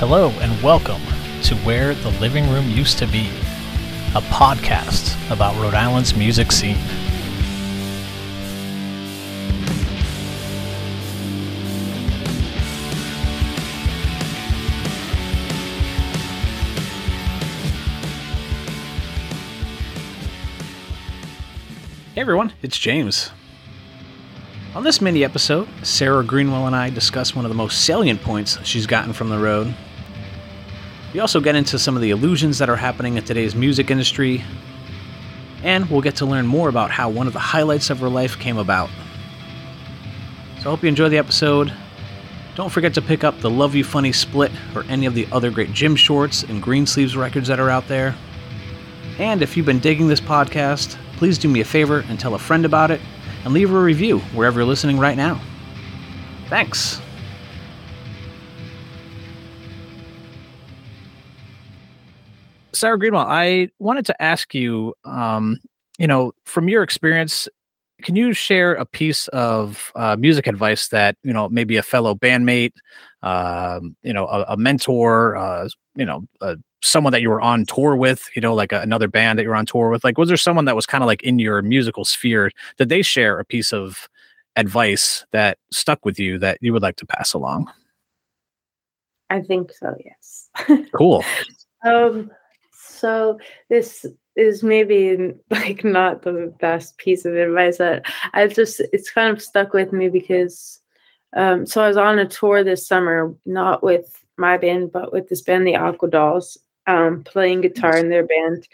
Hello and welcome to Where the Living Room Used to Be, a podcast about Rhode Island's music scene. Hey everyone, it's James. On this mini episode, Sarah Greenwell and I discuss one of the most salient points she's gotten from the road. We also get into some of the illusions that are happening in today's music industry, and we'll get to learn more about how one of the highlights of her life came about. So I hope you enjoy the episode. Don't forget to pick up the Love You Funny split or any of the other great Gym Shorts and Greensleeves records that are out there. And if you've been digging this podcast, please do me a favor and tell a friend about it and leave a review wherever you're listening right now. Thanks. Sarah Greenwell, I wanted to ask you, um, you know, from your experience, can you share a piece of uh, music advice that you know maybe a fellow bandmate, um, you know, a, a mentor, uh, you know, uh, someone that you were on tour with, you know, like a, another band that you were on tour with? Like, was there someone that was kind of like in your musical sphere? Did they share a piece of advice that stuck with you that you would like to pass along? I think so, yes. Cool. um, so this is maybe like not the best piece of advice that I just it's kind of stuck with me because um so I was on a tour this summer, not with my band, but with this band, the Aquadolls, um, playing guitar in their band,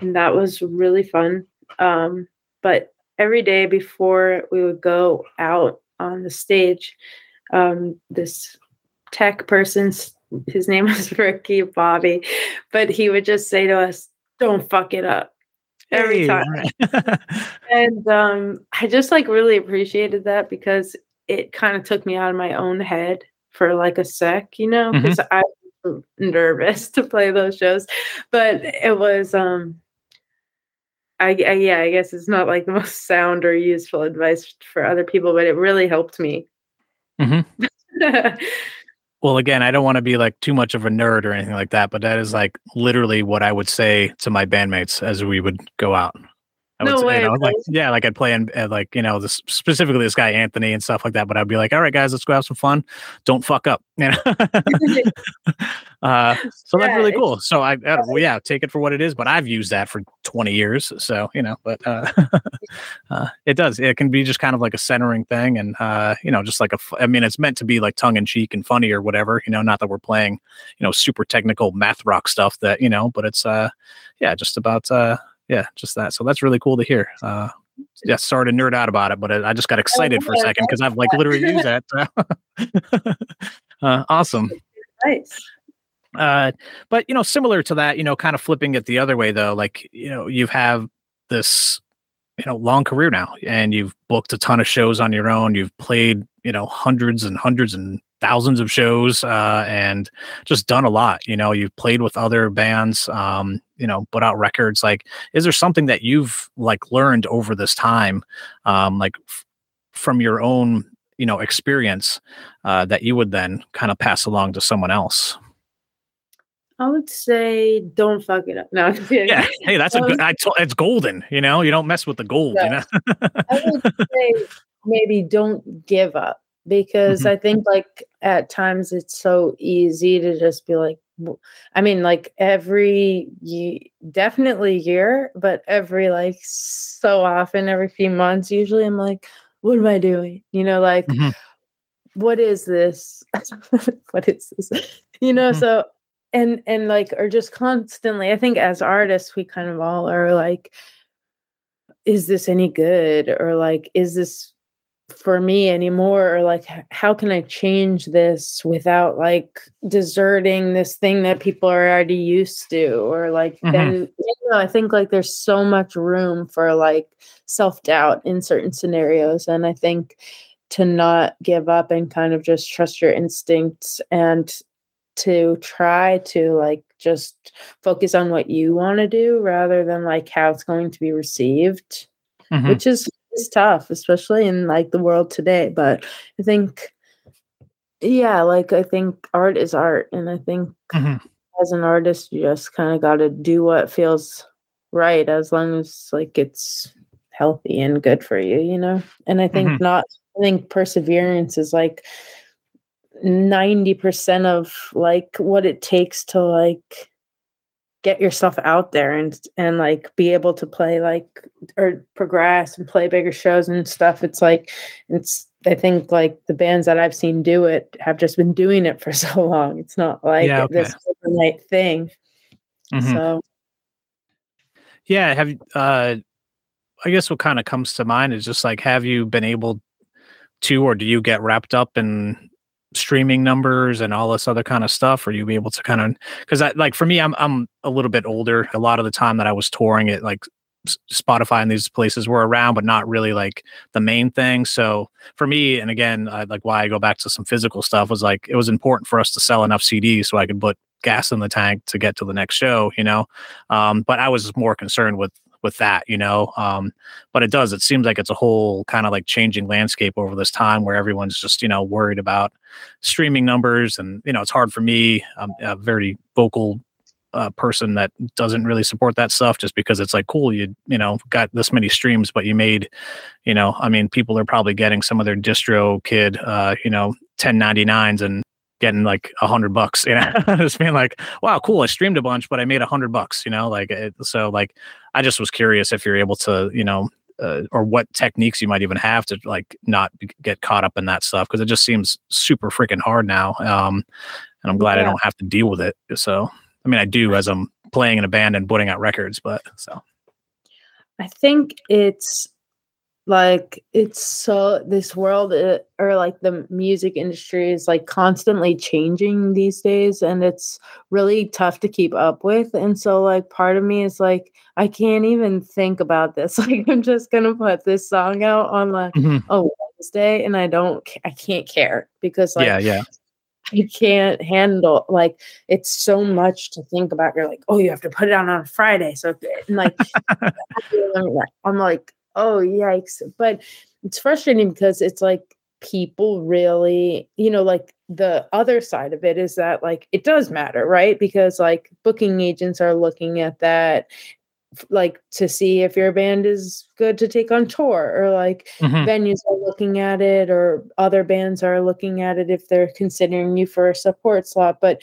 and that was really fun. Um, but every day before we would go out on the stage, um, this tech person, his name was Ricky Bobby, but he would just say to us, "Don't fuck it up." Every Hey, time. and um, I just like really appreciated that because it kind of took me out of my own head for like a sec, you know, because I was nervous to play those shows, but it was um. I, I yeah, I guess it's not like the most sound or useful advice for other people, but it really helped me. Mhm. Well, again, I don't want to be like too much of a nerd or anything like that, but that is like literally what I would say to my bandmates as we would go out. I No way, you know, like yeah, like I'd play in uh, like you know this specifically this guy Anthony and stuff like that. But I'd be like, all right, guys, let's go have some fun. Don't fuck up, you know. uh, so that's Yeah, really cool. So I, uh, well, yeah, take it for what it is. But I've used that for twenty years, so you know. But uh, uh, it does. It can be just kind of like a centering thing, and uh, you know, just like a. I mean, it's meant to be like tongue in cheek and funny or whatever. You know, not that we're playing, you know, super technical math rock stuff that you know, but it's uh, yeah, just about uh, yeah, just that. So that's really cool to hear. Uh, yeah, sorry to nerd out about it, but I I just got excited for a second because I've like literally used that. uh, awesome. nice. Uh, but you know, similar to that, you know, kind of flipping it the other way though, like you know, you have this, you know, long career now, and you've booked a ton of shows on your own. You've played, you know, hundreds and hundreds and thousands of shows, uh, and just done a lot. You know, you've played with other bands, um, you know, put out records. Like, is there something that you've like learned over this time, um, like f- from your own, you know, experience, uh, that you would then kind of pass along to someone else? I would say don't fuck it up. No, Yeah. Hey, that's a Um, good. I told it's golden. You know, you don't mess with the gold. You know. I would say maybe don't give up because Mhm. I think like at times it's so easy to just be like, I mean, like every ye- definitely year, but every like so often, every few months, usually I'm like, what am I doing? You know, like, Mhm. what is this? what is this? You know, Mhm. so and and like are just constantly. I think as artists, we kind of all are like is this any good or like is this for me anymore or like how can i change this without like deserting this thing that people are already used to or like Mhm. then you know i think like there's so much room for like self-doubt in certain scenarios and i think to not give up and kind of just trust your instincts and to try to like just focus on what you want to do rather than like how it's going to be received Mhm. which is is tough especially in like the world today but i think yeah, like I think art is art, and I think Mhm. as an artist, you just kind of got to do what feels right, as long as like it's healthy and good for you, you know. And I think Mhm. not. I think perseverance is like ninety percent of like what it takes to like get yourself out there and and like be able to play like or progress and play bigger shows and stuff it's like it's i think like the bands that i've seen do it have just been doing it for so long it's not like Yeah, okay. this overnight thing Mhm. so Yeah, have uh I guess what kind of comes to mind is just like have you been able to or do you get wrapped up in streaming numbers and all this other kind of stuff or you be able to kind of cuz I like for me I'm I'm a little bit older. A lot of the time that I was touring it like Spotify and these places were around but not really like the main thing. So for me and again I, like why I go back to some physical stuff was like it was important for us to sell enough CDs so I could put gas in the tank to get to the next show you know? Um, but I was more concerned with with that, you know. Um, but it does. It seems like it's a whole kind of like changing landscape over this time where everyone's just you know worried about streaming numbers, and you know it's hard for me. I'm a very vocal uh, person that doesn't really support that stuff just because it's like cool you you know got this many streams but you made you know i mean people are probably getting some of their DistroKid uh you know 1099s and getting like a hundred bucks you know? Just being like wow cool i streamed a bunch but i made a hundred bucks you know? Like it, so like i just was curious if you're able to you know uh, or what techniques you might even have to like not get caught up in that stuff because it just seems super freaking hard now um and i'm glad i don't have to deal with it so i mean i do as i'm playing in a band and putting out records but so. I think it's like it's so this world uh, or like the music industry is like constantly changing these days and it's really tough to keep up with and so like part of me is like i can't even think about this like i'm just gonna put this song out on like oh wednesday and i don't i can't care because like yeah yeah. You can't handle like it's so much to think about you're like oh you have to put it out on a friday so and like i'm like oh yikes. But it's frustrating because it's like people really you know like the other side of it is that like it does matter right? Because like booking agents are looking at that like to see if your band is good to take on tour or like Mhm. venues are looking at it or other bands are looking at it if they're considering you for a support slot. But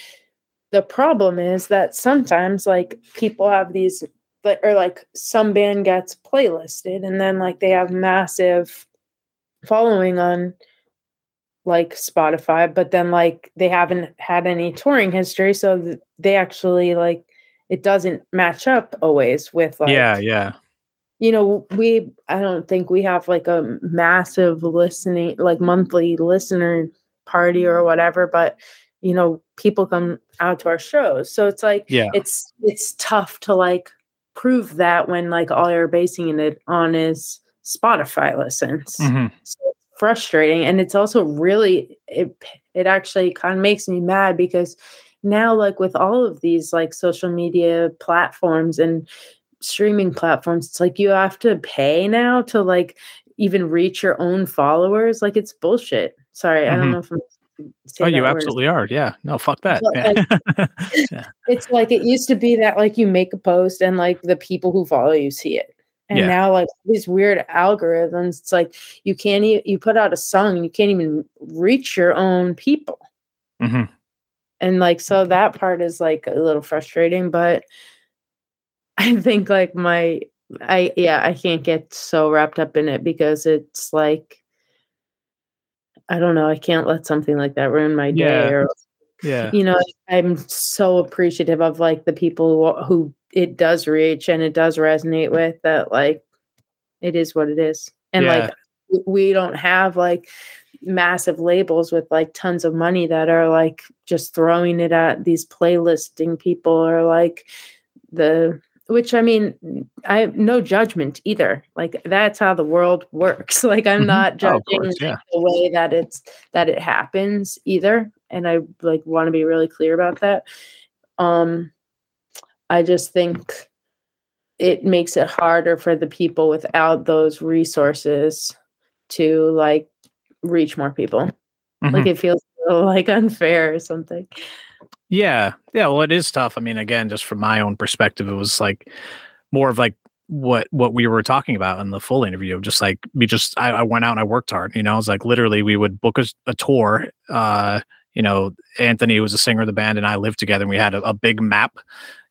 the problem is that sometimes like people have these but or like some band gets playlisted and then like they have massive following on like Spotify but then like they haven't had any touring history so they actually like it doesn't match up always with like yeah yeah. you know we i don't think we have like a massive listening like monthly listener party or whatever but you know people come out to our shows so it's like yeah. it's it's tough to like prove that when like all you're basing it on is spotify listens Mhm. so it's frustrating and it's also really it it actually kind of makes me mad because now like with all of these like social media platforms and streaming platforms it's like you have to pay now to like even reach your own followers like it's bullshit sorry i Mhm. don't know if i'm oh you absolutely are. Yeah. No fuck that. But, yeah. it's like it used to be that like you make a post and like the people who follow you see it. And Yeah. now like these weird algorithms it's like you can't e- you put out a song and you can't even reach your own people. Mhm. and like so that part is like a little frustrating but i think like my i yeah i can't get so wrapped up in it because it's like i don't know i can't let something like that ruin my day Yeah. or yeah you know i'm so appreciative of like the people who, who it does reach and it does resonate with that like it is what it is and Yeah. like we don't have like massive labels with like tons of money that are like just throwing it at these playlisting people or like the which i mean i have no judgment either like that's how the world works like i'm Mhm. not Oh, judging of course, yeah. the way that it's that it happens either and i like want to be really clear about that um i just think it makes it harder for the people without those resources to like reach more people like Mhm. it feels like unfair or something. Yeah. Yeah. Well, it is tough. I mean, again, just from my own perspective, it was like more of like what what we were talking about in the full interview. Just like we just I, I went out and I worked hard. You know, it's like literally we would book a, a tour. Uh, you know, Anthony was a singer of the band, and I lived together. and We had a, a big map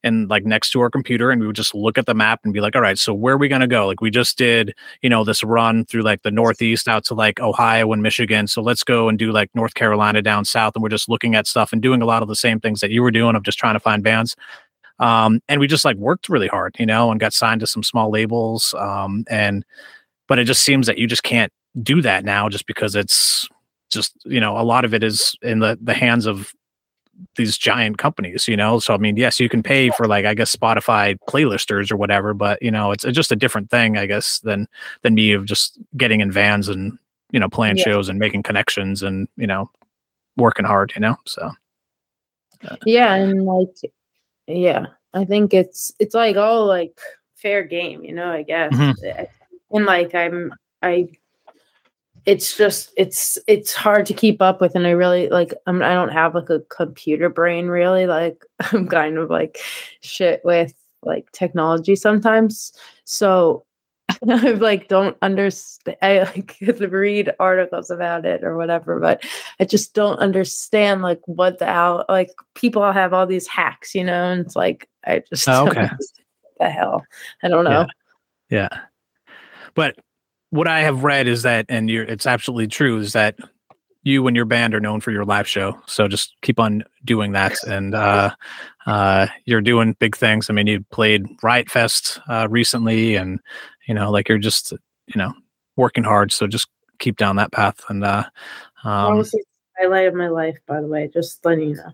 and like next to our computer and we would just look at the map and be like all right so where are we going to go like we just did you know this run through like the northeast out to like ohio and michigan so let's go and do like north carolina down south and we're just looking at stuff and doing a lot of the same things that you were doing of just trying to find bands um, and we just like worked really hard you know and got signed to some small labels um, and but it just seems that you just can't do that now just because it's just you know a lot of it is in the the hands of these giant companies, you know. So I mean, yes, you can pay for like I guess Spotify playlisters or whatever, but you know, it's, it's just a different thing, I guess, than than me of just getting in vans and you know playing yeah. shows and making connections and you know working hard, you know. So uh, yeah, and like yeah, I think it's it's like all like fair game, you know. I guess, mm-hmm. and like I'm I it's just it's it's hard to keep up with and i really like I'm, i don't have like a computer brain really like i'm kind of like shit with like technology sometimes. So i like don't understand i like read articles about it or whatever but i just don't understand like what the hell like people have all these hacks you know and it's like i just oh, okay. the hell. I don't know. Yeah. yeah. But what I have read is that, and it's absolutely true, is that you and your band are known for your live show. So just keep on doing that, and uh, uh, you're doing big things. I mean, you played Riot Fest uh, recently, and you know, like you're just you know working hard. So just keep down that path. And uh, um, highlight of my life, by the way. Just letting you know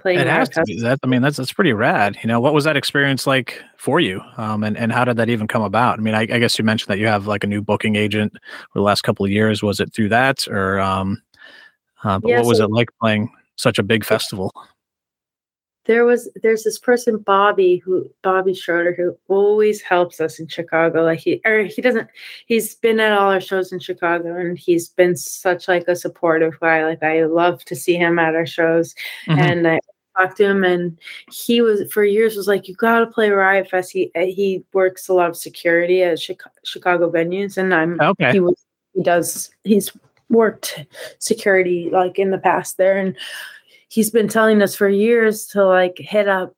playing it has to be. That i mean that's that's pretty rad you know what was that experience like for you? Um and, and how did that even come about? I mean I, I guess you mentioned that you have like a new booking agent for the last couple of years. Was it through that or um uh, but yeah, what was so it like playing such a big festival? There was there's this person bobby who bobby schroeder who always helps us in chicago. Like he or he doesn't he's been at all our shows in chicago and he's been such like a supportive guy. Like i love to see him at our shows mm-hmm. and i talked to him and he was for years was like you got to play riot fest. He uh, he works a lot of security at chicago, chicago venues and i'm okay. he was he does he's worked security like in the past there and he's been telling us for years to like hit up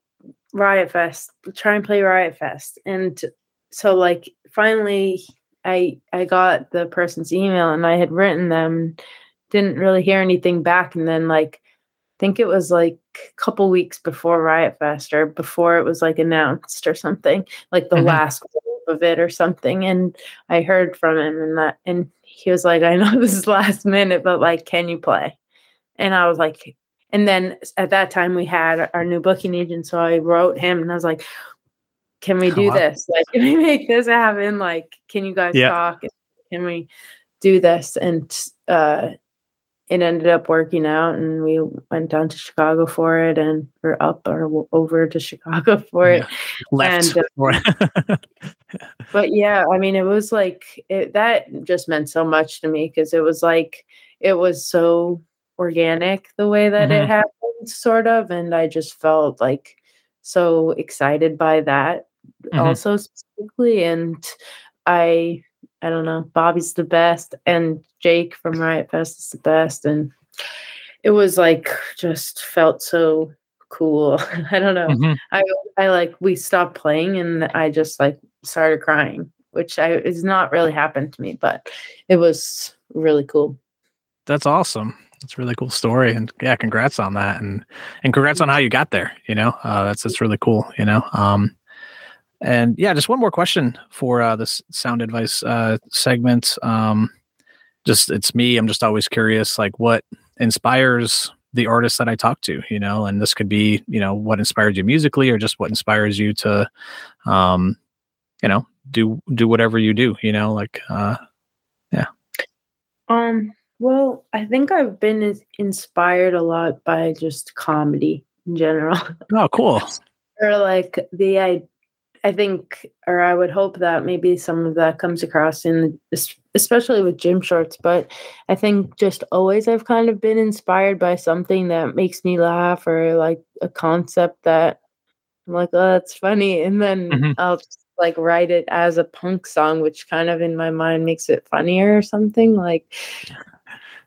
riot fest try and play riot fest and so like finally i i got the person's email and i had written them didn't really hear anything back and then like think it was like a couple weeks before Riot Fest or before it was like announced or something, like the mm-hmm. last of it or something. And I heard from him and that and he was like, I know this is last minute, but like, can you play? And I was like, and then at that time we had our new booking agent. So I wrote him and I was like, Can we do this? Like, can we make this happen? Like, can you guys talk? Can we do this? And uh it ended up working out and we went down to Chicago for it and we're up or over to Chicago for it. Left. And, uh, but yeah, I mean, it was like it, that just meant so much to me because it was like it was so organic the way that mm-hmm. it happened, sort of. And I just felt like so excited by that mm-hmm. also specifically. And I I don't know. Bobby's the best, and Jake from Riot Fest is the best, and it was like just felt so cool. I don't know. Mm-hmm. I I like we stopped playing, and I just like started crying, which I is not really happened to me, but it was really cool. That's awesome. That's a really cool story, and yeah, congrats on that, and and congrats on how you got there. You know, uh, that's that's really cool. You know, um, and yeah, just one more question for uh, this sound advice uh, segment. Um, just it's me. I'm just always curious, like what inspires the artists that I talk to, you know, and this could be, you know, what inspired you musically or just what inspires you to, um, you know, do do whatever you do, you know, like, uh, yeah. Um. Well, I think I've been inspired a lot by just comedy in general. Oh, cool. or like the I think, or I would hope that maybe some of that comes across in, especially with gym shorts. But I think just always I've kind of been inspired by something that makes me laugh or like a concept that I'm like, oh, that's funny. And then mm-hmm. I'll just like write it as a punk song, which kind of in my mind makes it funnier or something. Like,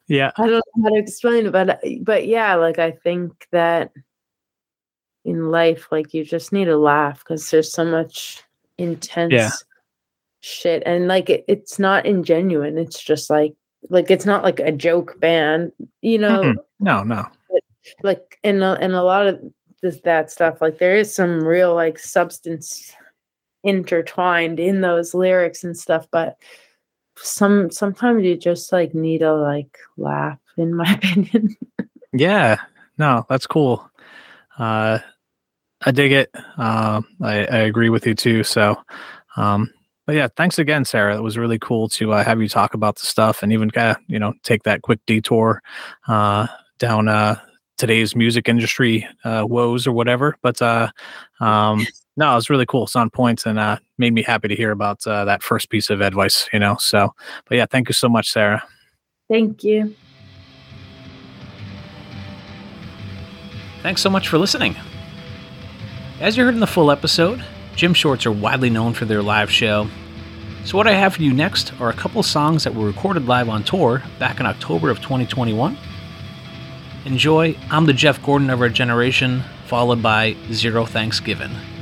yeah, I don't know how to explain it, but but yeah, like I think that in life, like you just need to laugh because there's so much intense yeah. shit, and like it, it's not ingenuine. It's just like like it's not like a joke band, you know? Mm-hmm. No, no. like in a, in a lot of this that stuff, like there is some real like substance intertwined in those lyrics and stuff, but some sometimes you just like need a like laugh in my opinion yeah no that's cool uh i dig it uh, I, I agree with you too so um but yeah thanks again sarah it was really cool to uh, have you talk about the stuff and even kind of you know take that quick detour uh down uh today's music industry uh woes or whatever but uh um no, it was really cool. It's on point and uh, made me happy to hear about uh, that first piece of advice, you know. So, but yeah, thank you so much, Sarah. Thank you. Thanks so much for listening. As you heard in the full episode, Gym Shorts are widely known for their live show. So, what I have for you next are a couple songs that were recorded live on tour back in October of 2021. Enjoy I'm the Jeff Gordon of Our Generation, followed by Zero Thanksgiving. Zero Thanksgiving.